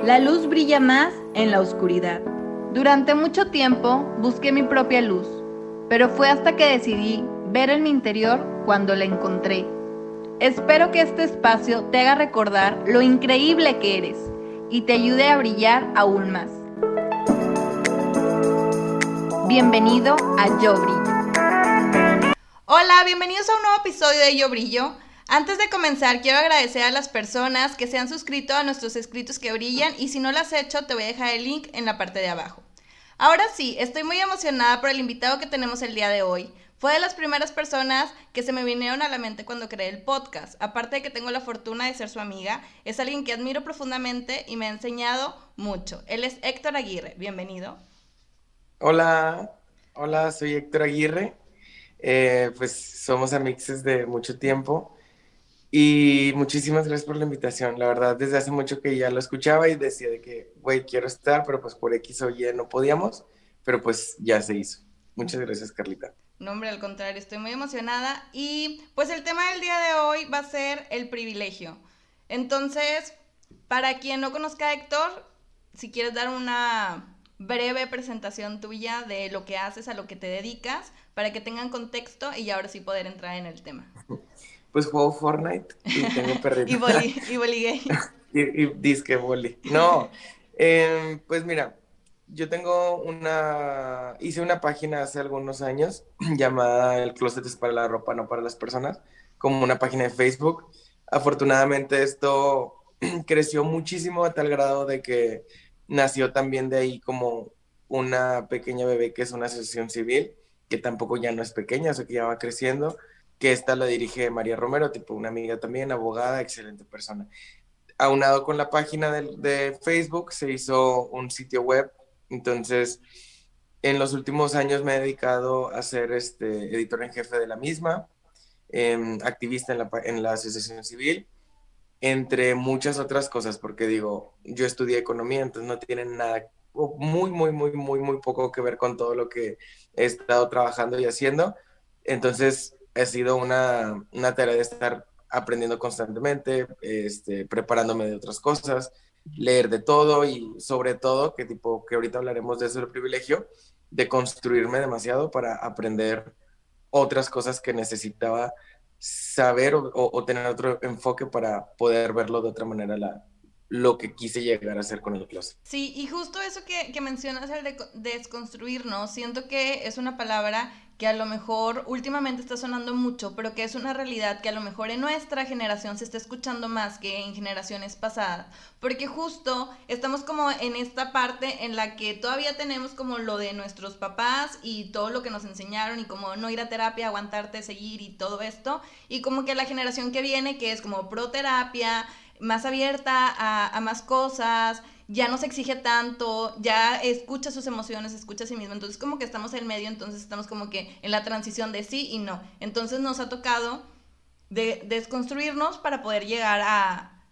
La luz brilla más en la oscuridad. Durante mucho tiempo busqué mi propia luz, pero fue hasta que decidí ver en mi interior cuando la encontré. Espero que este espacio te haga recordar lo increíble que eres y te ayude a brillar aún más. Bienvenido a Yo Brillo. Hola, bienvenidos a un nuevo episodio de Yo Brillo. Antes de comenzar, quiero agradecer a las personas que se han suscrito a nuestros escritos que brillan y si no lo has hecho, te voy a dejar el link en la parte de abajo. Ahora sí, estoy muy emocionada por el invitado que tenemos el día de hoy. Fue de las primeras personas que se me vinieron a la mente cuando creé el podcast. Aparte de que tengo la fortuna de ser su amiga, es alguien que admiro profundamente y me ha enseñado mucho. Él es Héctor Aguirre. Bienvenido. Hola, hola, soy Héctor Aguirre. Eh, pues somos amixes de mucho tiempo y muchísimas gracias por la invitación. La verdad, desde hace mucho que ya lo escuchaba y decía de que, güey, quiero estar, pero pues por X o Y no podíamos, pero pues ya se hizo. Muchas gracias, Carlita. No, hombre, al contrario, estoy muy emocionada. Y pues el tema del día de hoy va a ser el privilegio. Entonces, para quien no conozca a Héctor, si quieres dar una breve presentación tuya de lo que haces, a lo que te dedicas, para que tengan contexto y ahora sí poder entrar en el tema. Pues juego Fortnite y tengo perrito. y boli, y boli gay. y, disque boli. No, em, pues mira, yo tengo una, hice una página hace algunos años llamada El Closet es para la ropa, no para las personas, como una página de Facebook. Afortunadamente esto creció muchísimo a tal grado de que nació también de ahí como una pequeña bebé que es una asociación civil, que tampoco ya no es pequeña, o sea que ya va creciendo, que esta la dirige María Romero, tipo una amiga también, abogada, excelente persona. Aunado con la página de, de Facebook, se hizo un sitio web, entonces en los últimos años me he dedicado a ser este, editor en jefe de la misma, em, activista en la, en la asociación civil, entre muchas otras cosas, porque digo, yo estudié economía, entonces no tienen nada, muy, muy, muy, muy, muy poco que ver con todo lo que he estado trabajando y haciendo. Entonces, ha sido una, una tarea de estar aprendiendo constantemente, este, preparándome de otras cosas, leer de todo y sobre todo, que tipo, que ahorita hablaremos de eso, el privilegio, de construirme demasiado para aprender otras cosas que necesitaba saber o, tener otro enfoque para poder verlo de otra manera la, lo que quise llegar a hacer con el closet. Sí, y justo eso que, que mencionas, el de desconstruirnos, siento que es una palabra que a lo mejor últimamente está sonando mucho, pero que es una realidad que a lo mejor en nuestra generación se está escuchando más que en generaciones pasadas, porque justo estamos como en esta parte en la que todavía tenemos como lo de nuestros papás y todo lo que nos enseñaron y como no ir a terapia, aguantarte, seguir y todo esto, y como que la generación que viene que es como pro terapia, más abierta a, más cosas, ya no se exige tanto, ya escucha sus emociones, escucha a sí mismo. Entonces como que estamos en medio, entonces estamos como que en la transición de sí y no. Entonces nos ha tocado de, desconstruirnos para poder llegar a,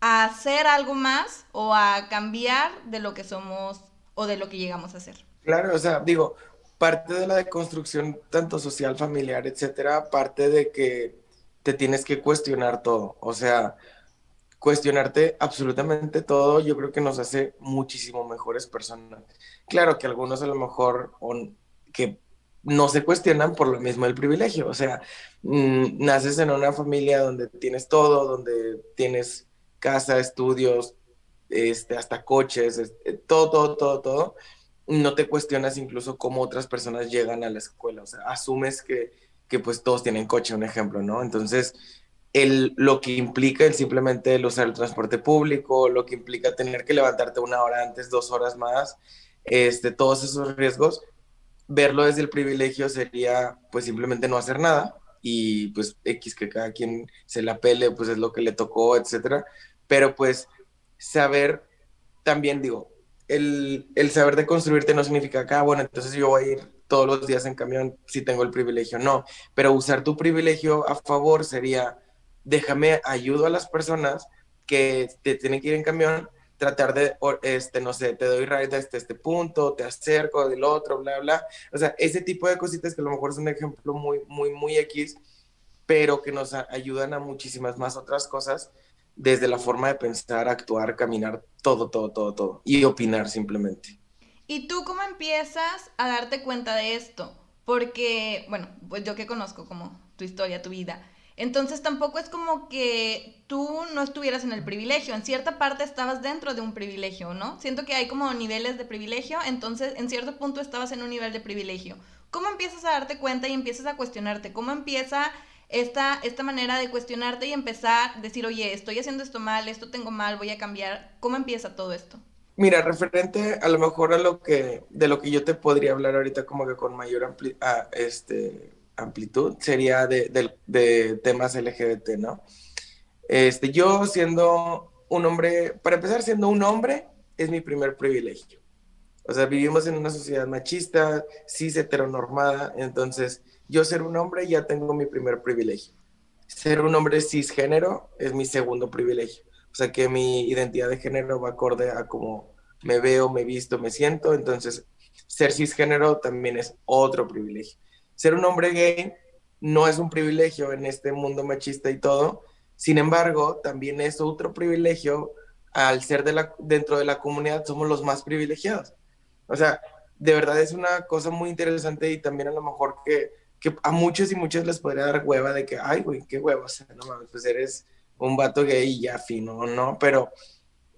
a hacer algo más o a cambiar de lo que somos o de lo que llegamos a hacer. Claro, o sea, digo, parte de la deconstrucción, tanto social, familiar, etcétera, parte de que te tienes que cuestionar todo. O sea, cuestionarte absolutamente todo, yo creo que nos hace muchísimo mejores personas. Claro que algunos a lo mejor que no se cuestionan por lo mismo el privilegio, o sea, naces en una familia donde tienes todo, donde tienes casa, estudios, este, hasta coches, este, todo, todo, todo, todo, no te cuestionas incluso cómo otras personas llegan a la escuela, o sea, asumes que, que pues todos tienen coche, un ejemplo, ¿no? Entonces, el, lo que implica el simplemente el usar el transporte público, lo que implica tener que levantarte una hora antes, dos horas más, este, todos esos riesgos, verlo desde el privilegio sería pues simplemente no hacer nada y pues X que cada quien se la pele, pues es lo que le tocó, etcétera, pero pues saber también digo, el, el saber de construirte no significa que, ah, bueno, entonces yo voy a ir todos los días en camión si tengo el privilegio, no, pero usar tu privilegio a favor sería déjame, ayudo a las personas que te tienen que ir en camión, tratar de, este, no sé, te doy ride hasta este punto, te acerco del otro, bla, bla. O sea, ese tipo de cositas que a lo mejor es un ejemplo muy, muy, muy X, pero que nos ayudan a muchísimas más otras cosas desde la forma de pensar, actuar, caminar, todo, todo, todo, todo, y opinar simplemente. ¿Y tú cómo empiezas a darte cuenta de esto? Porque, bueno, pues yo que conozco como tu historia, tu vida, entonces tampoco es como que tú no estuvieras en el privilegio, en cierta parte estabas dentro de un privilegio, ¿no? Siento que hay como niveles de privilegio, entonces en cierto punto estabas en un nivel de privilegio. ¿Cómo empiezas a darte cuenta y empiezas a cuestionarte? ¿Cómo empieza esta, esta manera de cuestionarte y empezar a decir, oye, estoy haciendo esto mal, esto tengo mal, voy a cambiar? ¿Cómo empieza todo esto? Mira, referente a lo mejor a lo que, de lo que yo te podría hablar ahorita como que con mayor ampli este, amplitud, sería de, de, temas LGBT, ¿no? Este, yo siendo un hombre, para empezar, siendo un hombre, es mi primer privilegio. O sea, vivimos en una sociedad machista, cis heteronormada, entonces yo ser un hombre ya tengo mi primer privilegio. Ser un hombre cisgénero es mi segundo privilegio. O sea que mi identidad de género va acorde a cómo me veo, me visto, me siento. Entonces, ser cisgénero también es otro privilegio. Ser un hombre gay no es un privilegio en este mundo machista y todo. Sin embargo, también es otro privilegio al ser de la, dentro de la comunidad, somos los más privilegiados. O sea, de verdad es una cosa muy interesante y también a lo mejor que, que a muchos y muchas les podría dar hueva de que, ay, güey, qué hueva, o sea, no mames, pues eres un vato gay y ya fino, ¿no? Pero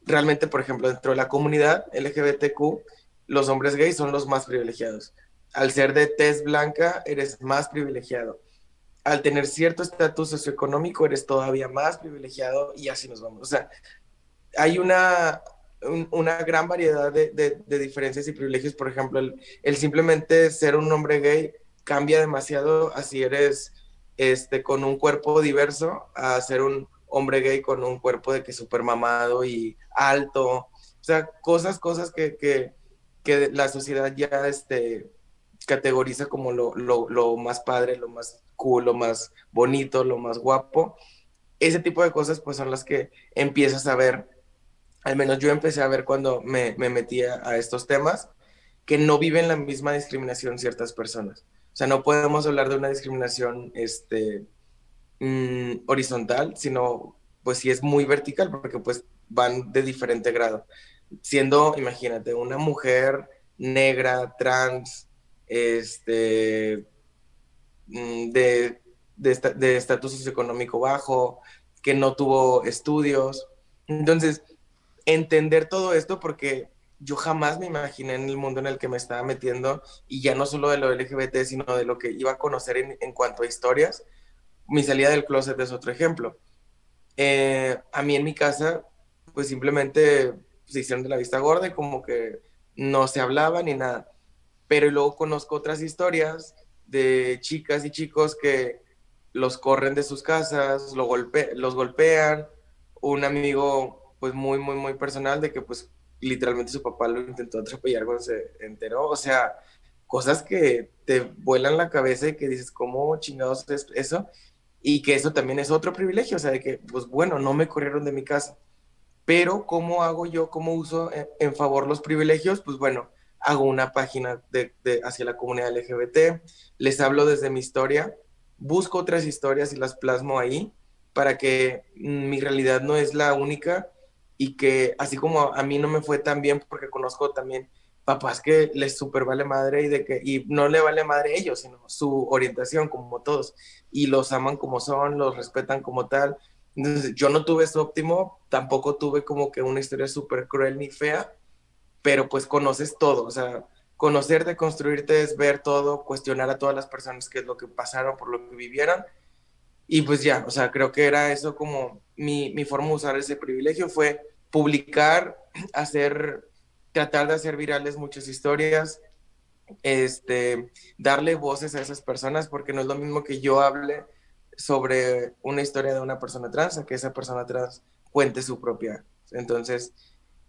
realmente, por ejemplo, dentro de la comunidad LGBTQ, los hombres gays son los más privilegiados. Al ser de tez blanca, eres más privilegiado. Al tener cierto estatus socioeconómico, eres todavía más privilegiado y así nos vamos. O sea, hay una, una gran variedad de, de, diferencias y privilegios. Por ejemplo, el, simplemente ser un hombre gay cambia demasiado a si eres este, con un cuerpo diverso a ser un hombre gay con un cuerpo de que súper mamado y alto. O sea, cosas, cosas que, que, que la sociedad ya este, categoriza como lo, lo, lo, más padre, lo más cool, lo más bonito, lo más guapo. Ese tipo de cosas pues son las que empiezas a ver, al menos yo empecé a ver cuando me, me metía a estos temas, que no viven la misma discriminación ciertas personas. O sea, no podemos hablar de una discriminación este, Mm, horizontal, sino pues sí es muy vertical porque pues van de diferente grado. Siendo, imagínate, una mujer negra, trans, este, mm, de, de estatus socioeconómico bajo, que no tuvo estudios. Entonces, entender todo esto porque yo jamás me imaginé en el mundo en el que me estaba metiendo y ya no solo de lo LGBT, sino de lo que iba a conocer en, cuanto a historias mi salida del closet es otro ejemplo. Eh, a mí en mi casa, pues simplemente se hicieron de la vista gorda y como que no se hablaba ni nada. Pero luego conozco otras historias de chicas y chicos que los corren de sus casas, los golpean. Un amigo, pues muy, muy, muy personal, de que pues literalmente su papá lo intentó atropellar cuando se enteró. O sea, cosas que te vuelan la cabeza y que dices, ¿cómo chingados es eso? y que eso también es otro privilegio, o sea, de que, pues bueno, no me corrieron de mi casa, pero ¿cómo hago yo, cómo uso en, favor los privilegios? Pues bueno, hago una página hacia la comunidad LGBT, les hablo desde mi historia, busco otras historias y las plasmo ahí para que mi realidad no es la única y que así como a mí no me fue tan bien porque conozco también papás que les super vale madre y de que y no le vale madre a ellos, sino su orientación como todos y los aman como son, los respetan como tal. Yo no tuve eso óptimo, tampoco tuve como que una historia súper cruel ni fea, pero pues conoces todo, o sea, conocer de construirte es ver todo, cuestionar a todas las personas qué es lo que pasaron, por lo que vivieron. Y pues ya, o sea, creo que era eso como mi, mi forma de usar ese privilegio fue publicar, hacer tratar de hacer virales muchas historias, este, darle voces a esas personas, porque no es lo mismo que yo hable sobre una historia de una persona trans, a que esa persona trans cuente su propia. Entonces,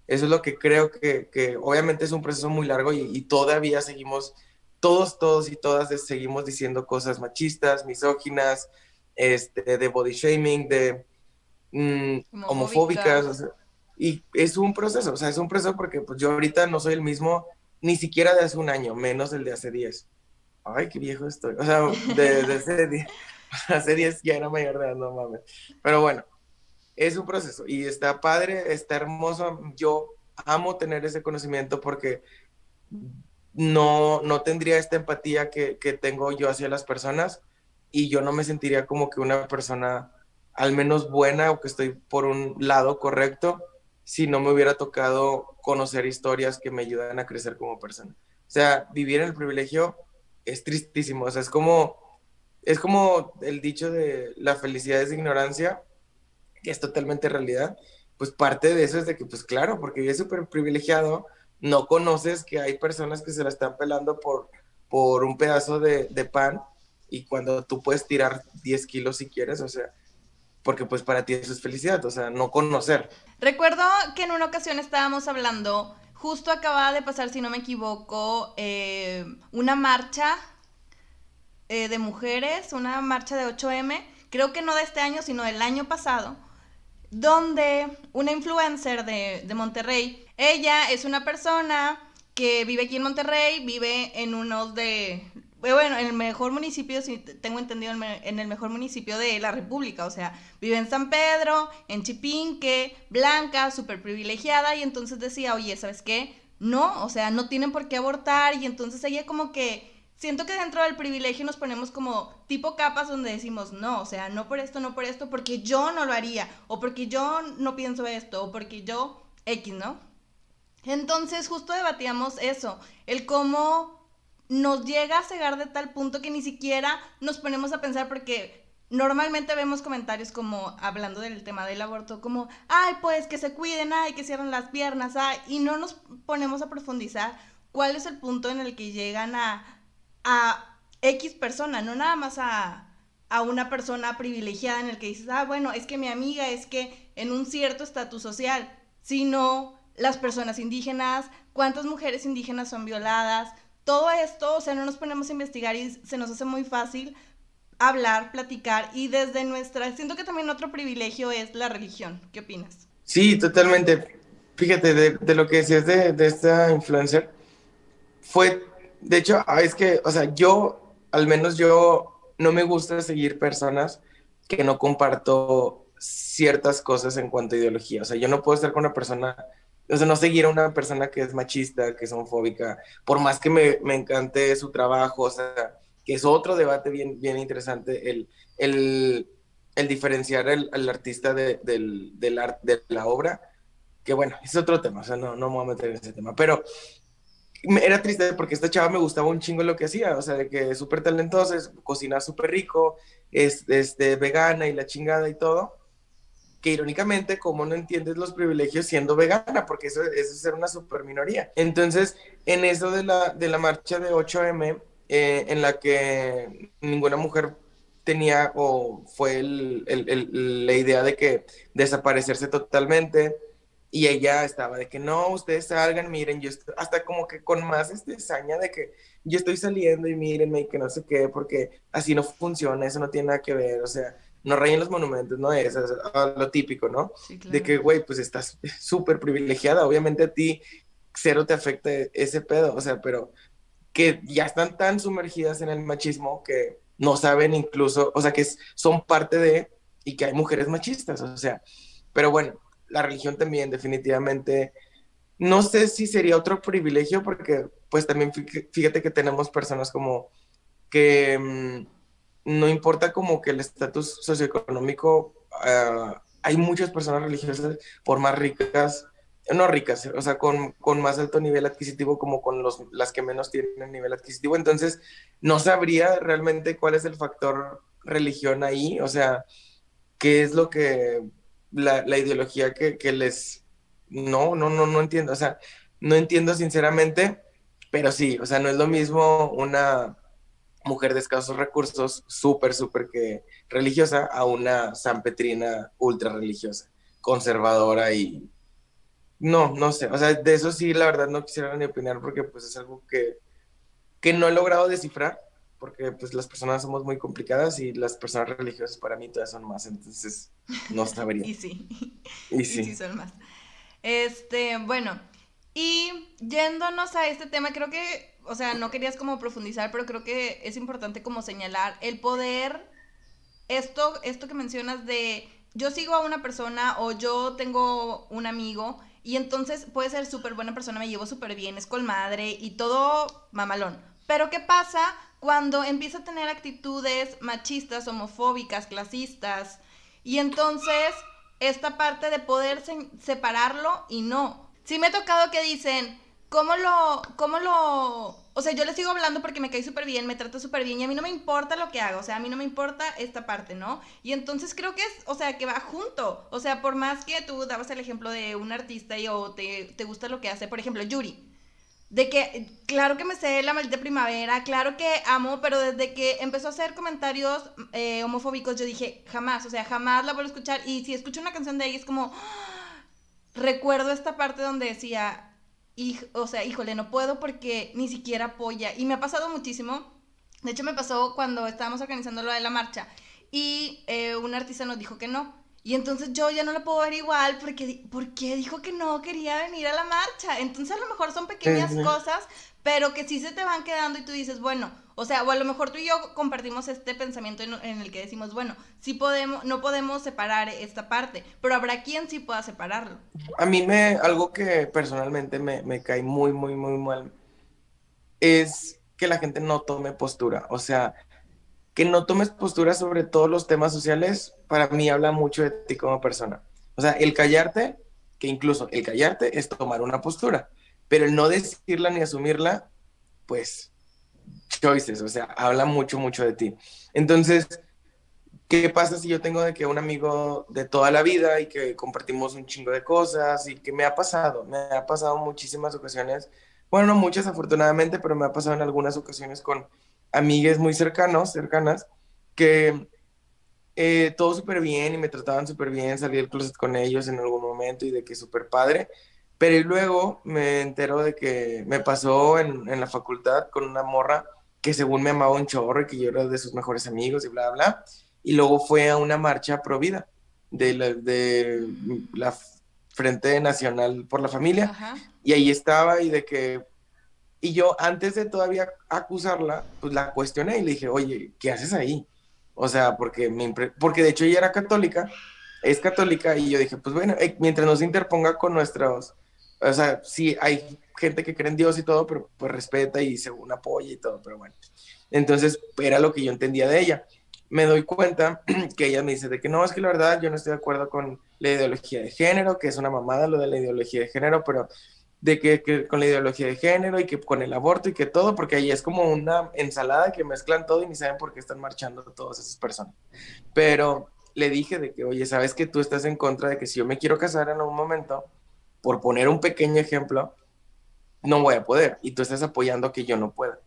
eso es lo que creo que, que obviamente es un proceso muy largo y, todavía seguimos, todos, todos y todas seguimos diciendo cosas machistas, misóginas, este, de body shaming, de mm, homofóbicas. Y es un proceso, o sea, es un proceso porque pues, yo ahorita no soy el mismo ni siquiera de hace un año, menos el de hace 10. Ay, qué viejo estoy. O sea, de, de hace 10, hace 10 ya era mayor de edad, no mames. Pero bueno, es un proceso y está padre, está hermoso. Yo amo tener ese conocimiento porque no, no tendría esta empatía que, que tengo yo hacia las personas y yo no me sentiría como que una persona al menos buena o que estoy por un lado correcto si no me hubiera tocado conocer historias que me ayudan a crecer como persona. O sea, vivir en el privilegio es tristísimo, o sea, es como, es como el dicho de la felicidad es ignorancia, que es totalmente realidad, pues parte de eso es de que, pues claro, porque vives súper privilegiado, no conoces que hay personas que se la están pelando por, por un pedazo de, de pan y cuando tú puedes tirar 10 kilos si quieres, o sea, porque pues para ti eso es felicidad, o sea, no conocer. Recuerdo que en una ocasión estábamos hablando, justo acababa de pasar, si no me equivoco, eh, una marcha eh, de mujeres, una marcha de 8M, creo que no de este año, sino del año pasado, donde una influencer de, de Monterrey, ella es una persona que vive aquí en Monterrey, vive en uno de bueno, en el mejor municipio, si tengo entendido, en el mejor municipio de la República, o sea, vive en San Pedro, en Chipinque, blanca, súper privilegiada, y entonces decía, oye, ¿sabes qué? No, o sea, no tienen por qué abortar, y entonces ella como que, siento que dentro del privilegio nos ponemos como tipo capas donde decimos, no, o sea, no por esto, no por esto, porque yo no lo haría, o porque yo no pienso esto, o porque yo X, ¿no? Entonces justo debatíamos eso, el cómo nos llega a cegar de tal punto que ni siquiera nos ponemos a pensar porque normalmente vemos comentarios como hablando del tema del aborto, como, ay, pues que se cuiden, ay, que cierren las piernas, ay, y no nos ponemos a profundizar cuál es el punto en el que llegan a, a X persona, no nada más a, a una persona privilegiada en el que dices, ah, bueno, es que mi amiga es que en un cierto estatus social, sino las personas indígenas, cuántas mujeres indígenas son violadas, todo esto, o sea, no nos ponemos a investigar y se nos hace muy fácil hablar, platicar y desde nuestra, siento que también otro privilegio es la religión. ¿Qué opinas? Sí, totalmente. Fíjate, de, lo que decías de, de, esta influencer, fue, de hecho, ah, es que, o sea, yo, al menos yo, no me gusta seguir personas que no comparto ciertas cosas en cuanto a ideología. O sea, yo no puedo estar con una persona o sea, no seguir a una persona que es machista, que es homofóbica, por más que me, me encante su trabajo, o sea, que es otro debate bien, bien interesante, el, el, el diferenciar al artista de, del, del de la obra, que bueno, es otro tema, o sea, no, no me voy a meter en ese tema, pero era triste porque esta chava me gustaba un chingo lo que hacía, o sea, de que súper talentosa, cocina súper rico, es este, vegana y la chingada y todo, que irónicamente, como no entiendes los privilegios siendo vegana? Porque eso, es ser una super minoría. Entonces, en eso de la, de la marcha de 8M, eh, en la que ninguna mujer tenía o fue el, la idea de que desaparecerse totalmente y ella estaba de que no, ustedes salgan, miren, yo estoy, hasta como que con más este saña de que yo estoy saliendo y mírenme y que no sé qué, porque así no funciona, eso no tiene nada que ver, o sea, no rayen los monumentos, ¿no? Es, es lo típico, ¿no? De que, güey, pues estás súper privilegiada, obviamente a ti cero te afecta ese pedo, o sea, pero que ya están tan sumergidas en el machismo que no saben incluso, o sea, que son parte de, y que hay mujeres machistas, o sea, pero bueno, la religión también definitivamente, no sé si sería otro privilegio porque pues también fíjate que tenemos personas como que... Mm, no importa como que el estatus socioeconómico, ah, hay muchas personas religiosas, por más ricas, no ricas, o sea, con, con más alto nivel adquisitivo como con los, las que menos tienen nivel adquisitivo. Entonces, no sabría realmente cuál es el factor religión ahí, o sea, qué es lo que, la, la ideología que, que les... No, no, no, no entiendo, o sea, no entiendo sinceramente, pero sí, o sea, no es lo mismo una mujer de escasos recursos, súper, súper que religiosa, a una sanpetrina ultra religiosa, conservadora y... No, no sé, o sea, de eso sí, la verdad no quisiera ni opinar porque pues es algo que, que no he logrado descifrar, porque pues las personas somos muy complicadas y las personas religiosas para mí todas son más, entonces no sabría. y sí, y sí. y sí son más. Este, bueno, y yéndonos a este tema, creo que o sea, no querías como profundizar, pero creo que es importante como señalar el poder, esto, esto que mencionas de yo sigo a una persona o yo tengo un amigo y entonces puede ser súper buena persona, me llevo súper bien, es colmadre y todo mamalón. Pero ¿qué pasa cuando empieza a tener actitudes machistas, homofóbicas, clasistas? Y entonces esta parte de poder separarlo y no. Sí me ha tocado que dicen, ¿cómo lo, cómo lo o sea, yo le sigo hablando porque me cae súper bien, me trata súper bien y a mí no me importa lo que haga, o sea, a mí no me importa esta parte, ¿no? Y entonces creo que es, o sea, que va junto, o sea, por más que tú dabas el ejemplo de un artista y o te, te gusta lo que hace, por ejemplo, Yuri, de que, claro que me sé la maldita primavera, claro que amo, pero desde que empezó a hacer comentarios eh, homofóbicos, yo dije, jamás, o sea, jamás la vuelvo a escuchar. Y si escucho una canción de ella, es como, ¡ah! recuerdo esta parte donde decía, o sea, híjole, no puedo porque ni siquiera apoya. Y me ha pasado muchísimo. De hecho, me pasó cuando estábamos organizando lo de la marcha y eh, un artista nos dijo que no. Y entonces yo ya no lo puedo ver igual porque, porque dijo que no quería venir a la marcha. Entonces a lo mejor son pequeñas cosas, pero que sí se te van quedando y tú dices, bueno, o sea, o a lo mejor tú y yo compartimos este pensamiento en, el que decimos, bueno, sí podemos, no podemos separar esta parte, pero habrá quien sí pueda separarlo. A mí me, algo que personalmente me, me cae muy, muy, muy mal, es que la gente no tome postura. O sea, que no tomes postura sobre todos los temas sociales, para mí habla mucho de ti como persona. O sea, el callarte, que incluso el callarte es tomar una postura pero el no decirla ni asumirla, pues, choices, o sea, habla mucho, mucho de ti. Entonces, ¿qué pasa si yo tengo de que un amigo de toda la vida y que compartimos un chingo de cosas y que me ha pasado, me ha pasado muchísimas ocasiones, bueno, no muchas afortunadamente, pero me ha pasado en algunas ocasiones con amigues muy cercanos, cercanas, que eh, todo súper bien y me trataban súper bien, salí del closet con ellos en algún momento y de que súper padre, pero luego me entero de que me pasó en, en, la facultad con una morra que según me amaba un chorro y que yo era de sus mejores amigos y bla, bla. Y luego fue a una marcha pro vida de la, de la Frente Nacional por la Familia. Y ahí estaba y de que... Y yo antes de todavía acusarla, pues la cuestioné y le dije, oye, ¿qué haces ahí? O sea, porque, me porque de hecho ella era católica, es católica, y yo dije, pues bueno, eh, mientras nos interponga con nuestros o sea, sí hay gente que cree en Dios y todo, pero pues respeta y según apoya y todo, pero bueno. Entonces, era lo que yo entendía de ella. Me doy cuenta que ella me dice de que no, es que la verdad yo no estoy de acuerdo con la ideología de género, que es una mamada lo de la ideología de género, pero de que, con la ideología de género y que con el aborto y que todo, porque ahí es como una ensalada que mezclan todo y ni saben por qué están marchando todas esas personas. Pero le dije de que, oye, sabes que tú estás en contra de que si yo me quiero casar en algún momento, por poner un pequeño ejemplo, no voy a poder y tú estás apoyando que yo no pueda.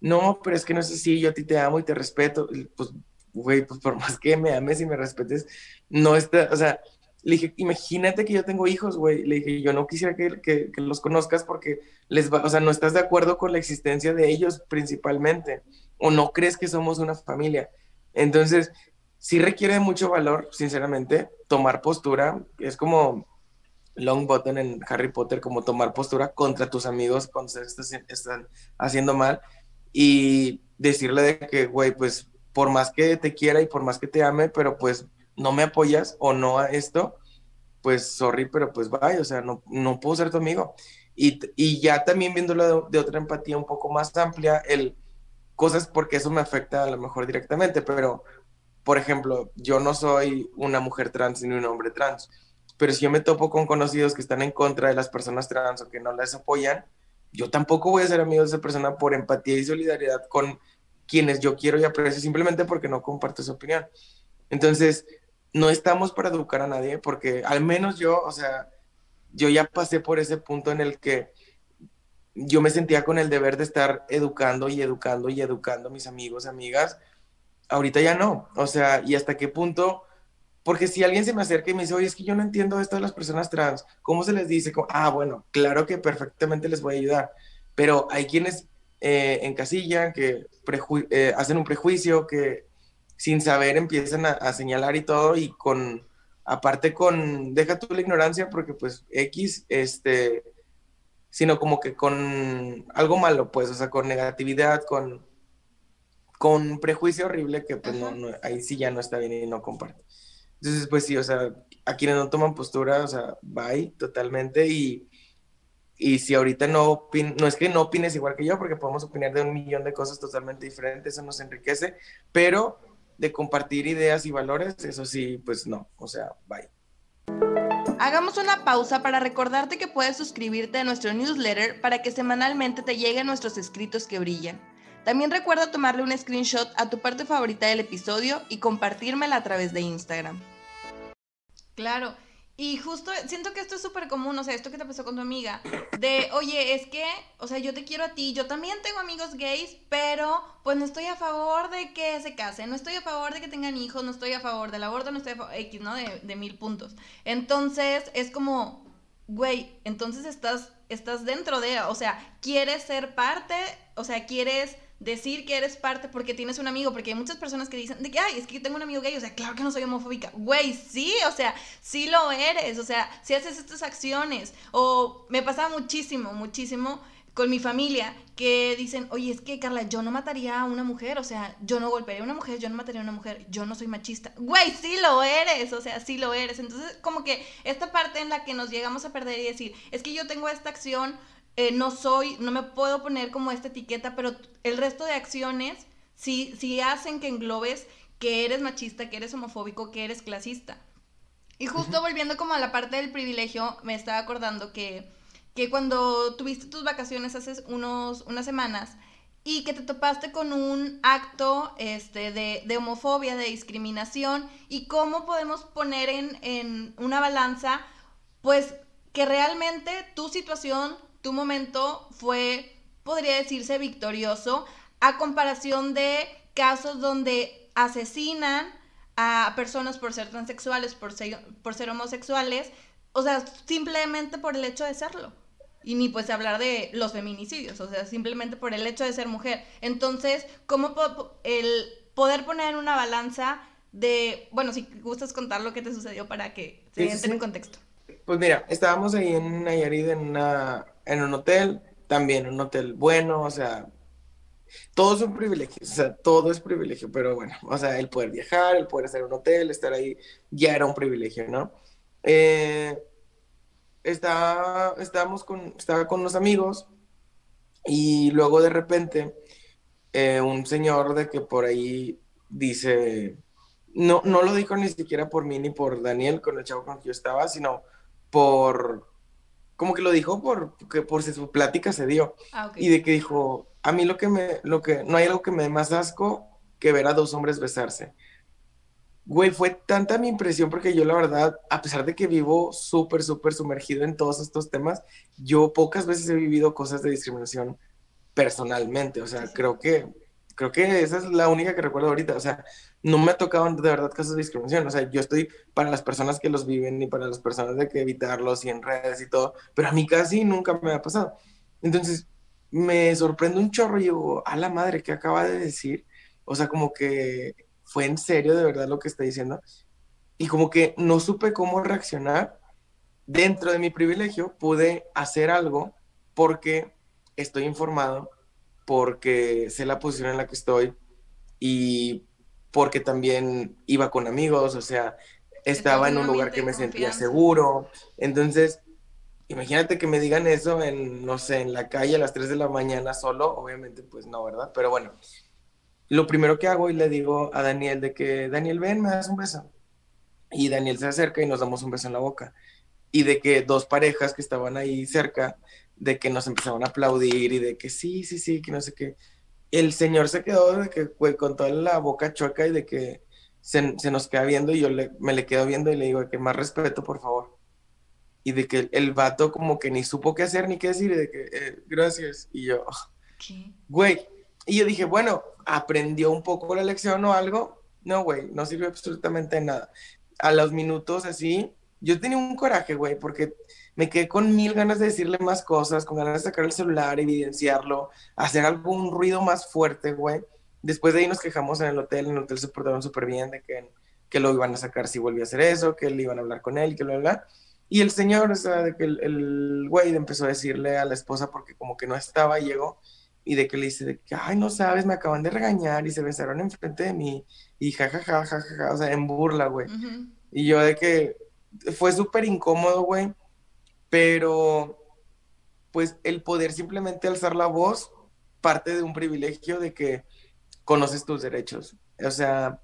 No, pero es que no es así, yo a ti te amo y te respeto. Pues, güey, pues por más que me ames y me respetes, no está, o sea, le dije, imagínate que yo tengo hijos, güey. Le dije, yo no quisiera que, que, los conozcas porque les va, o sea, no estás de acuerdo con la existencia de ellos principalmente, o no crees que somos una familia. Entonces, sí requiere mucho valor, sinceramente, tomar postura. Es como, long button en Harry Potter, como tomar postura contra tus amigos cuando se están haciendo mal y decirle de que, güey, pues por más que te quiera y por más que te ame, pero pues no me apoyas o no a esto, pues sorry, pero pues vaya, o sea, no, no puedo ser tu amigo. Y, y ya también viéndolo de, de, otra empatía un poco más amplia, el cosas porque eso me afecta a lo mejor directamente, pero por ejemplo, yo no soy una mujer trans ni un hombre trans pero si yo me topo con conocidos que están en contra de las personas trans o que no las apoyan, yo tampoco voy a ser amigo de esa persona por empatía y solidaridad con quienes yo quiero y aprecio simplemente porque no comparto su opinión. Entonces, no estamos para educar a nadie porque al menos yo, o sea, yo ya pasé por ese punto en el que yo me sentía con el deber de estar educando y educando y educando a mis amigos, amigas. Ahorita ya no. O sea, ¿y hasta qué punto porque si alguien se me acerca y me dice, oye, es que yo no entiendo esto de las personas trans, ¿cómo se les dice? Ah, bueno, claro que perfectamente les voy a ayudar, pero hay quienes eh, encasillan, que eh, hacen un prejuicio, que sin saber empiezan a, señalar y todo, y con, aparte con, deja tú la ignorancia, porque pues X, este, sino como que con algo malo, pues, o sea, con negatividad, con, con prejuicio horrible que pues no, ahí sí ya no está bien y no comparto. Entonces, pues sí, o sea, a quienes no toman postura, o sea, bye totalmente y, y si ahorita no opin no es que no opines igual que yo, porque podemos opinar de un millón de cosas totalmente diferentes, eso nos enriquece, pero de compartir ideas y valores, eso sí, pues no, o sea, bye. Hagamos una pausa para recordarte que puedes suscribirte a nuestro newsletter para que semanalmente te lleguen nuestros escritos que brillan. También recuerda tomarle un screenshot a tu parte favorita del episodio y compartírmela a través de Instagram. Claro, y justo siento que esto es súper común, o sea, esto que te pasó con tu amiga, de, oye, es que, o sea, yo te quiero a ti, yo también tengo amigos gays, pero pues no estoy a favor de que se casen, no estoy a favor de que tengan hijos, no estoy a favor del aborto, no estoy a favor, X, ¿no? De, de mil puntos. Entonces, es como, güey, entonces estás, estás dentro de, o sea, quieres ser parte, o sea, quieres decir que eres parte porque tienes un amigo, porque hay muchas personas que dicen de que, ay, es que tengo un amigo gay, o sea, claro que no soy homofóbica. Güey, sí, o sea, sí lo eres, o sea, si haces estas acciones. O me pasa muchísimo, muchísimo con mi familia que dicen, oye, es que Carla, yo no mataría a una mujer, o sea, yo no golpearía a una mujer, yo no mataría a una mujer, yo no soy machista. Güey, sí lo eres, o sea, sí lo eres. Entonces, como que esta parte en la que nos llegamos a perder y decir, es que yo tengo esta acción, eh, no soy, no me puedo poner como esta etiqueta, pero el resto de acciones sí, sí hacen que englobes que eres machista, que eres homofóbico, que eres clasista. Y justo volviendo como a la parte del privilegio, me estaba acordando que, que cuando tuviste tus vacaciones hace unos, unas semanas y que te topaste con un acto este, de, de homofobia, de discriminación, y cómo podemos poner en, en una balanza, pues que realmente tu situación tu momento fue, podría decirse, victorioso a comparación de casos donde asesinan a personas por ser transexuales, por ser, por ser homosexuales, o sea, simplemente por el hecho de serlo. Y ni pues hablar de los feminicidios, o sea, simplemente por el hecho de ser mujer. Entonces, ¿cómo el poder poner en una balanza de, bueno, si gustas contar lo que te sucedió para que se entre en contexto? Pues mira, estábamos ahí en Nayarit en una en un hotel, también un hotel bueno, o sea, todo es un privilegio, o sea, todo es privilegio, pero bueno, o sea, el poder viajar, el poder en un hotel, estar ahí, ya era un privilegio, ¿no? Eh, estaba, con, estaba con unos amigos y luego de repente eh, un señor de que por ahí dice, no, no lo dijo ni siquiera por mí ni por Daniel, con el chavo con el que yo estaba, sino por como que lo dijo por, que por si su plática se dio. Ah, y de que dijo, a mí lo que me, lo que, no hay algo que me dé más asco que ver a dos hombres besarse. Güey, fue tanta mi impresión porque yo la verdad, a pesar de que vivo súper, súper sumergido en todos estos temas, yo pocas veces he vivido cosas de discriminación personalmente. O sea, creo que, creo que esa es la única que recuerdo ahorita. O sea, no me ha tocado de verdad casos de discriminación. O sea, yo estoy para las personas que los viven y para las personas de que evitarlos y en redes y todo, pero a mí casi nunca me ha pasado. Entonces, me sorprende un chorro y digo, a la madre, ¿qué acaba de decir? O sea, como que fue en serio de verdad lo que está diciendo. Y como que no supe cómo reaccionar. Dentro de mi privilegio pude hacer algo porque estoy informado, porque sé la posición en la que estoy y porque también iba con amigos, o sea, estaba en un lugar que me sentía seguro. Entonces, imagínate que me digan eso en, no sé, en la calle a las 3 de la mañana solo, obviamente pues no, ¿verdad? Pero bueno, lo primero que hago y le digo a Daniel de que, Daniel, ven, me das un beso. Y Daniel se acerca y nos damos un beso en la boca. Y de que dos parejas que estaban ahí cerca, de que nos empezaban a aplaudir y de que sí, sí, sí, que no sé qué el señor se quedó de que, con toda la boca chueca y de que se, nos queda viendo y yo le, me le quedo viendo y le digo que más respeto, por favor. Y de que el, vato como que ni supo qué hacer ni qué decir y de que, eh, gracias. Y yo, ¿Qué? güey. Y yo dije, bueno, ¿aprendió un poco la lección o algo? No, güey, no sirve absolutamente nada. A los minutos así, yo tenía un coraje, güey, porque me quedé con mil ganas de decirle más cosas, con ganas de sacar el celular, evidenciarlo, hacer algún ruido más fuerte, güey. Después de ahí nos quejamos en el hotel, en el hotel se portaron súper bien de que, que lo iban a sacar si volvía a hacer eso, que le iban a hablar con él, que lo bla. Y el señor, o sea, de que el, güey empezó a decirle a la esposa porque como que no estaba, llegó, y de que le dice de que, ay, no sabes, me acaban de regañar y se besaron enfrente de mí, y jajaja, ja, ja, ja, o sea, en burla, güey. Y yo de que fue súper incómodo, güey, pero pues el poder simplemente alzar la voz parte de un privilegio de que conoces tus derechos. O sea,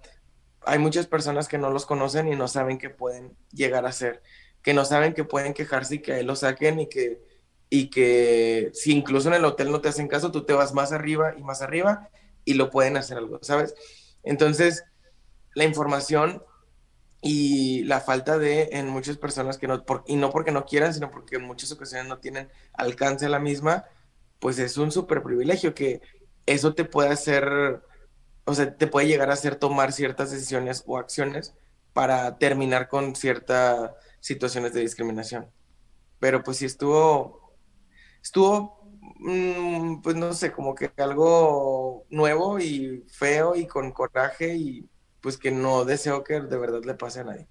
hay muchas personas que no los conocen y no saben que pueden llegar a ser, que no saben que pueden quejarse y que ahí lo saquen y que, y que si incluso en el hotel no te hacen caso, tú te vas más arriba y más arriba y lo pueden hacer algo, ¿sabes? Entonces, la información y la falta de en muchas personas que no, y no porque no quieran, sino porque en muchas ocasiones no tienen alcance a la misma, pues es un súper privilegio que eso te puede hacer o sea, te puede llegar a hacer tomar ciertas decisiones o acciones para terminar con ciertas situaciones de discriminación. Pero pues sí estuvo, estuvo, mm, pues no sé, como que algo nuevo y feo y con coraje y pues que no deseo que de verdad le pase a nadie.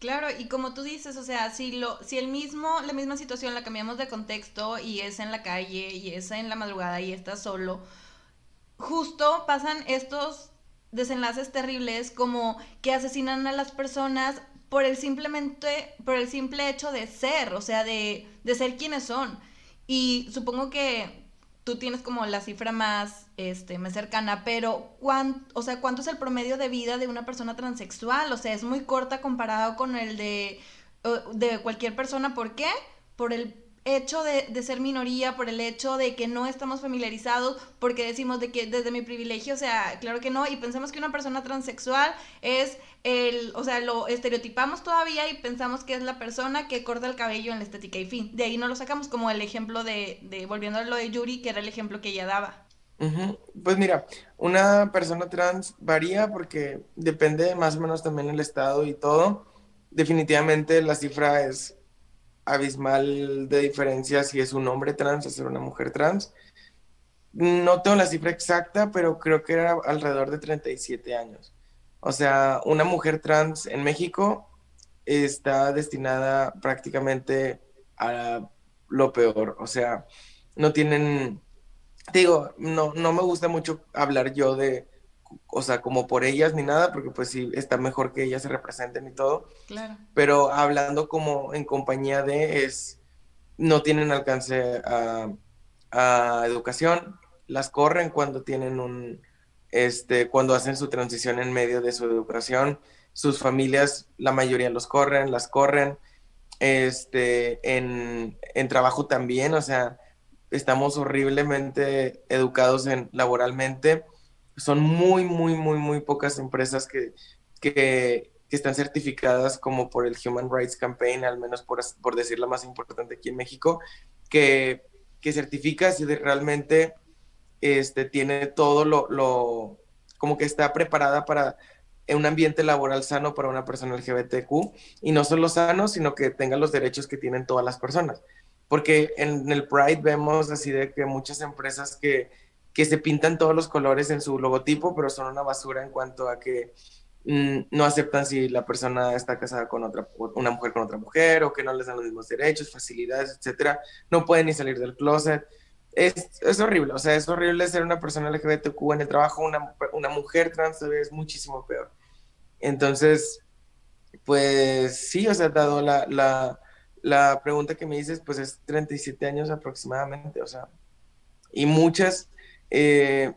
Claro, y como tú dices, o sea, si lo, si el mismo, la misma situación la cambiamos de contexto y es en la calle y es en la madrugada y estás solo, justo pasan estos desenlaces terribles como que asesinan a las personas por el simplemente por el simple hecho de ser, o sea, de, de ser quienes son. Y supongo que tú tienes como la cifra más, este, más cercana, pero ¿cuánto, o sea, ¿cuánto es el promedio de vida de una persona transexual? O sea, es muy corta comparado con el de, de cualquier persona. ¿Por qué? Por el hecho de, de, ser minoría, por el hecho de que no estamos familiarizados, porque decimos de que desde mi privilegio, o sea, claro que no, y pensamos que una persona transexual es el, o sea, lo estereotipamos todavía y pensamos que es la persona que corta el cabello en la estética y fin. De ahí no lo sacamos como el ejemplo de, de volviendo a lo de Yuri, que era el ejemplo que ella daba. Pues mira, una persona trans varía porque depende más o menos también el estado y todo. Definitivamente la cifra es abismal de diferencia si es un hombre trans o ser una mujer trans. No tengo la cifra exacta, pero creo que era alrededor de 37 años. O sea, una mujer trans en México está destinada prácticamente a lo peor. O sea, no tienen, digo, no, no me gusta mucho hablar yo de, o sea, como por ellas ni nada, porque pues sí, está mejor que ellas se representen y todo. Claro. Pero hablando como en compañía de, es, no tienen alcance a, educación, las corren cuando tienen un, este, cuando hacen su transición en medio de su educación, sus familias, la mayoría los corren, las corren, este, en, en trabajo también, o sea, estamos horriblemente educados en laboralmente son muy, muy, muy, muy pocas empresas que, que, están certificadas como por el Human Rights Campaign, al menos por, por decir la más importante aquí en México, que, que certifica si realmente este, tiene todo lo, lo, como que está preparada para un ambiente laboral sano para una persona LGBTQ y no solo sano, sino que tenga los derechos que tienen todas las personas. Porque en el Pride vemos así de que muchas empresas que que se pintan todos los colores en su logotipo, pero son una basura en cuanto a que mm, no aceptan si la persona está casada con otra, una mujer con otra mujer, o que no les dan los mismos derechos, facilidades, etcétera. No pueden ni salir del closet. Es, es, horrible, o sea, es horrible ser una persona LGBTQ en el trabajo, una, una mujer trans es muchísimo peor. Entonces, pues sí, o sea, dado la, la, la pregunta que me dices, pues es 37 años aproximadamente, o sea, y muchas eh,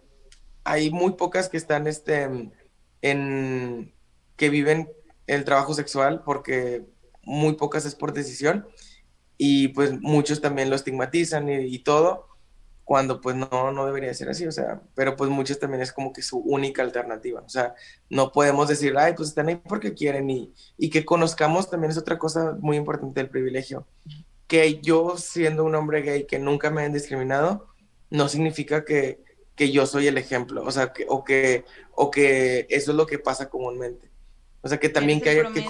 hay muy pocas que están este, en, que viven el trabajo sexual porque muy pocas es por decisión y pues muchos también lo estigmatizan y, todo cuando pues no, no debería ser así, o sea, pero pues muchos también es como que su única alternativa, o sea, no podemos decir, ay, pues están ahí porque quieren y, y que conozcamos también es otra cosa muy importante del privilegio, que yo siendo un hombre gay que nunca me han discriminado, no significa que, que yo soy el ejemplo, o sea, que, o, que, o que eso es lo que pasa comúnmente. O sea, que también que, que,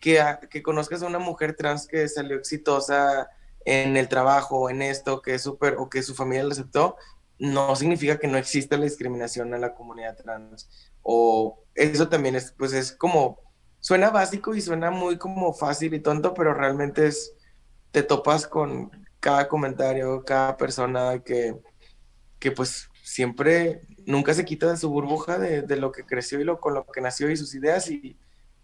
que, que conozcas a una mujer trans que salió exitosa en el trabajo, en esto, que es súper, o que su familia lo aceptó, no significa que no exista la discriminación en la comunidad trans. O eso también es, pues es como, suena básico y suena muy como fácil y tonto, pero realmente es, te topas con cada comentario, cada persona que, que pues siempre, nunca se quita de su burbuja de, lo que creció y lo, con lo que nació y sus ideas y,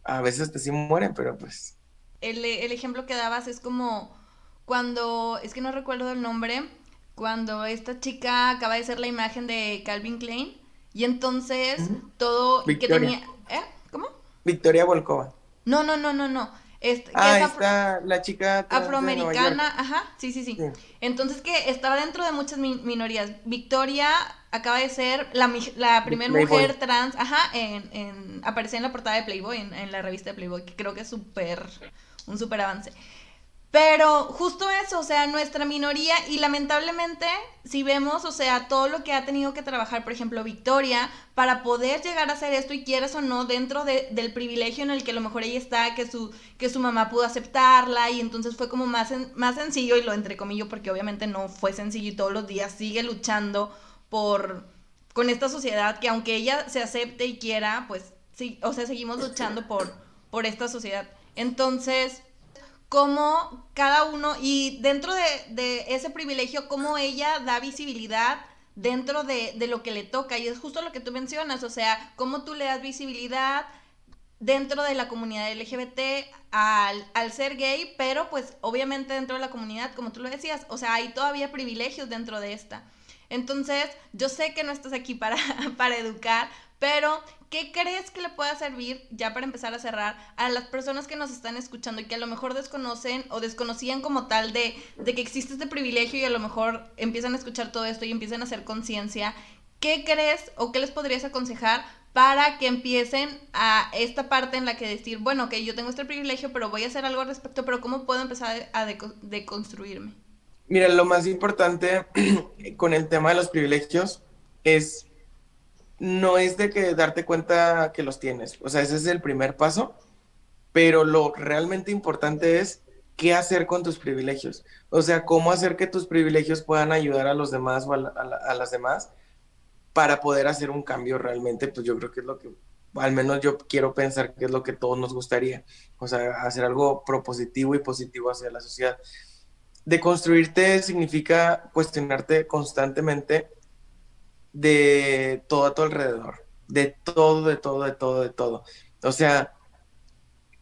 a veces te sí mueren, pero pues... El, el ejemplo que dabas es como cuando, es que no recuerdo el nombre, cuando esta chica acaba de ser la imagen de Calvin Klein y entonces todo que tenía... ¿Eh? ¿Cómo? Victoria Volkova. No, no, no, no, no. Este, ah, está la chica afroamericana, ajá, sí, sí, sí, Entonces que estaba dentro de muchas minorías. Victoria acaba de ser la, la primera mujer trans, ajá, en, en, aparecer en la portada de Playboy, en, en la revista de Playboy, que creo que es súper, un súper avance. Pero justo eso, o sea, nuestra minoría y lamentablemente si vemos, o sea, todo lo que ha tenido que trabajar, por ejemplo, Victoria, para poder llegar a hacer esto y quieras o no, dentro de, del privilegio en el que a lo mejor ella está, que su, que su mamá pudo aceptarla y entonces fue como más, más sencillo y lo entrecomillo porque obviamente no fue sencillo y todos los días sigue luchando por, con esta sociedad que aunque ella se acepte y quiera, pues sí, o sea, seguimos luchando por, por esta sociedad. Entonces cómo cada uno, y dentro de, ese privilegio, cómo ella da visibilidad dentro de, lo que le toca. Y es justo lo que tú mencionas, o sea, cómo tú le das visibilidad dentro de la comunidad LGBT al, al, ser gay, pero pues obviamente dentro de la comunidad, como tú lo decías, o sea, hay todavía privilegios dentro de esta. Entonces, yo sé que no estás aquí para, para educar, pero, ¿qué crees que le pueda servir, ya para empezar a cerrar, a las personas que nos están escuchando y que a lo mejor desconocen o desconocían como tal de, que existe este privilegio y a lo mejor empiezan a escuchar todo esto y empiezan a hacer conciencia? ¿Qué crees o qué les podrías aconsejar para que empiecen a esta parte en la que decir, bueno, que yo tengo este privilegio, pero voy a hacer algo al respecto, pero ¿cómo puedo empezar a deconstruirme? Mira, lo más importante con el tema de los privilegios es no es de que darte cuenta que los tienes, o sea, ese es el primer paso, pero lo realmente importante es qué hacer con tus privilegios, o sea, cómo hacer que tus privilegios puedan ayudar a los demás o a, las demás para poder hacer un cambio realmente, pues yo creo que es lo que, al menos yo quiero pensar que es lo que todos nos gustaría, o sea, hacer algo propositivo y positivo hacia la sociedad. De construirte significa cuestionarte constantemente de todo a tu alrededor, de todo, de todo, de todo, de todo. O sea,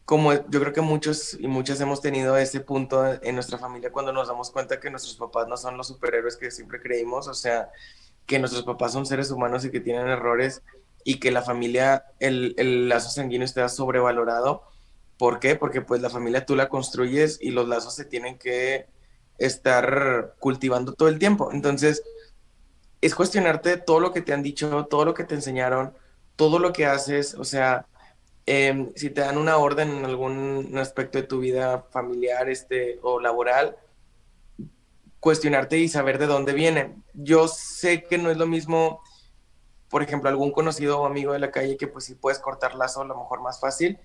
como yo creo que muchos y muchas hemos tenido ese punto en nuestra familia cuando nos damos cuenta que nuestros papás no son los superhéroes que siempre creímos, o sea, que nuestros papás son seres humanos y que tienen errores y que la familia, el, el lazo sanguíneo está sobrevalorado. ¿Por qué? Porque pues la familia tú la construyes y los lazos se tienen que estar cultivando todo el tiempo. Entonces, es cuestionarte todo lo que te han dicho, todo lo que te enseñaron, todo lo que haces, o sea, em, si te dan una orden en algún aspecto de tu vida familiar este, o laboral, cuestionarte y saber de dónde viene. Yo sé que no es lo mismo, por ejemplo, algún conocido o amigo de la calle que pues sí puedes cortar lazo a lo mejor más fácil,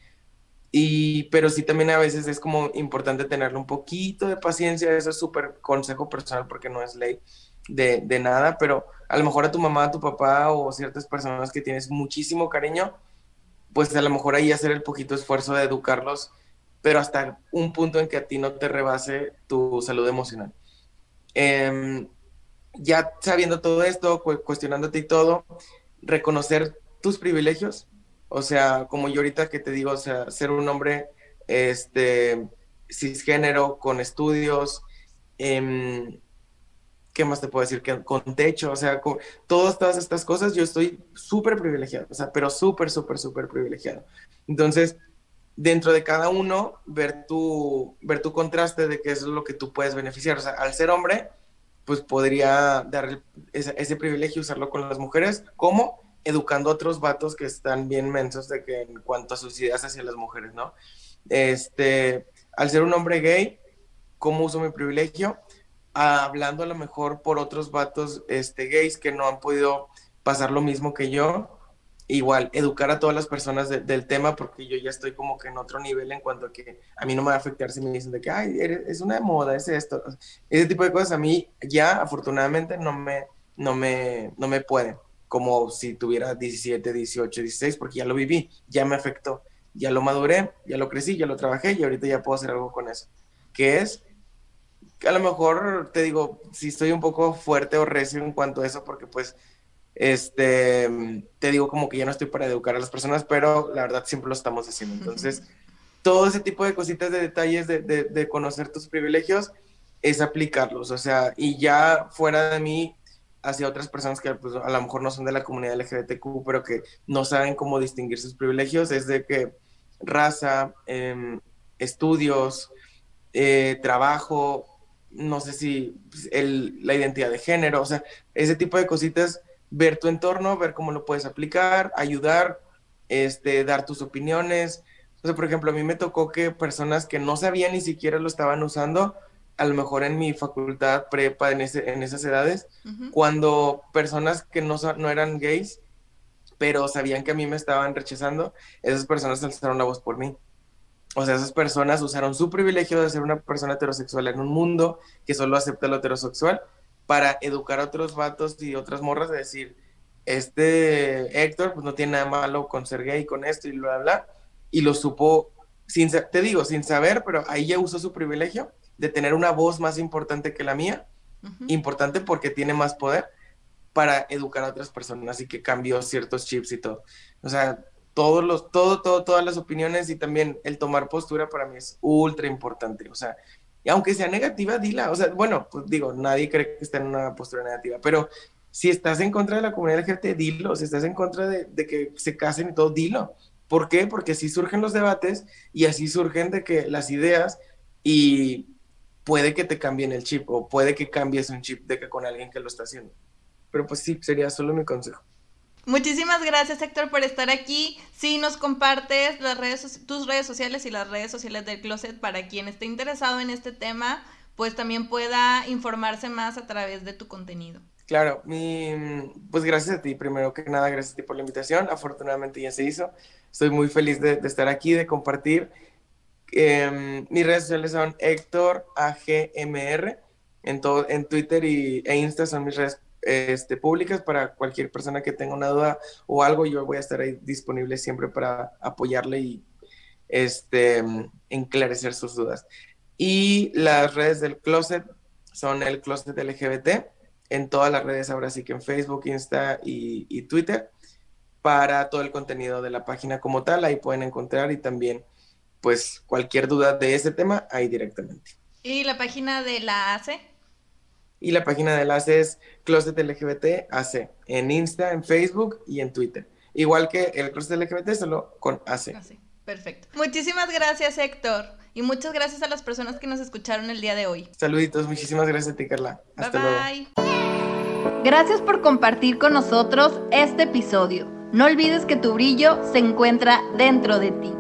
pero sí también a veces es como importante tenerle un poquito de paciencia, eso es súper consejo personal porque no es ley de, nada, pero a lo mejor a tu mamá, a tu papá o ciertas personas que tienes muchísimo cariño, pues a lo mejor ahí hacer el poquito esfuerzo de educarlos, pero hasta un punto en que a ti no te rebase tu salud emocional. Em, ya sabiendo todo esto, cuestionándote y todo, reconocer tus privilegios, o sea, como yo ahorita que te digo, o sea, ser un hombre este, cisgénero, con estudios, eh, ¿qué más te puedo decir? Que con techo, o sea, con todas, estas cosas, yo estoy súper privilegiado, o sea, pero súper, súper, súper privilegiado. Entonces, dentro de cada uno, ver tu, ver tu contraste de qué es lo que tú puedes beneficiar. O sea, al ser hombre, pues podría dar ese, ese, privilegio, usarlo con las mujeres, como educando a otros vatos que están bien mensos de que en cuanto a sus ideas hacia las mujeres, ¿no? Este, al ser un hombre gay, ¿cómo uso mi privilegio? hablando a lo mejor por otros vatos este, gays que no han podido pasar lo mismo que yo. Igual, educar a todas las personas del tema porque yo ya estoy como que en otro nivel en cuanto a que a mí no me va a afectar si me dicen de que, ay, es una moda, es esto. Ese tipo de cosas a mí ya afortunadamente no me, no me, no me pueden, como si tuviera 17, 18, 16, porque ya lo viví, ya me afectó, ya lo maduré, ya lo crecí, ya lo trabajé y ahorita ya puedo hacer algo con eso. Que es a lo mejor te digo, si estoy un poco fuerte o recio en cuanto a eso, porque pues este, te digo como que ya no estoy para educar a las personas, pero la verdad siempre lo estamos haciendo. Entonces, todo ese tipo de cositas, de detalles, de, de, conocer tus privilegios, es aplicarlos. O sea, y ya fuera de mí, hacia otras personas que pues, a lo mejor no son de la comunidad LGBTQ, pero que no saben cómo distinguir sus privilegios, es de que raza, em, estudios, eh, trabajo, no sé si pues, el, la identidad de género, o sea, ese tipo de cositas ver tu entorno, ver cómo lo puedes aplicar, ayudar, este, dar tus opiniones. Por ejemplo, a mí me tocó que personas que no sabían ni siquiera lo estaban usando, a lo mejor en mi facultad prepa, en, ese, en esas edades, cuando personas que no, no eran gays, pero sabían que a mí me estaban rechazando, esas personas alzaron la voz por mí. O sea, esas personas usaron su privilegio de ser una persona heterosexual en un mundo que solo acepta lo heterosexual para educar a otros vatos y otras morras de decir, este Héctor pues no tiene nada malo con ser gay, con esto y bla, bla, bla. Y lo supo, sin, te digo, sin saber, pero ahí ya usó su privilegio de tener una voz más importante que la mía, importante porque tiene más poder para educar a otras personas y que cambió ciertos chips y todo. O sea, todos los, todo, todo, todas las opiniones y también el tomar postura para mí es ultra importante. O sea, y aunque sea negativa, dila. O sea, bueno, pues digo, nadie cree que está en una postura negativa, pero si estás en contra de la comunidad LGBT, dilo. Si estás en contra de, que se casen y todo, dilo. ¿Por qué? Porque así surgen los debates y así surgen de que las ideas y puede que te cambien el chip o puede que cambies un chip de que con alguien que lo está haciendo. Pero pues sí, sería solo mi consejo. Muchísimas gracias, Héctor, por estar aquí. Si nos compartes las redes, tus redes sociales y las redes sociales del Closet para quien esté interesado en este tema, pues también pueda informarse más a través de tu contenido. Claro, mi, pues gracias a ti, primero que nada, gracias a ti por la invitación. Afortunadamente ya se hizo. Estoy muy feliz de, estar aquí, de compartir. Em, mis redes sociales son Héctor AGMR. En, en Twitter y, e Insta son mis redes este, públicas para cualquier persona que tenga una duda o algo, yo voy a estar ahí disponible siempre para apoyarle y este, enclarecer sus dudas. Y las redes del closet son el closet LGBT en todas las redes, ahora sí que en Facebook, Insta y, y Twitter, para todo el contenido de la página como tal, ahí pueden encontrar y también pues cualquier duda de ese tema ahí directamente. ¿Y la página de la ACE? Y la página de enlace es Closet LGBT AC en Insta, en Facebook y en Twitter. Igual que el Closet LGBT, solo con AC. Perfecto. Muchísimas gracias, Héctor. Y muchas gracias a las personas que nos escucharon el día de hoy. Saluditos, muchísimas gracias a ti, Carla. Hasta bye, luego. Gracias por compartir con nosotros este episodio. No olvides que tu brillo se encuentra dentro de ti.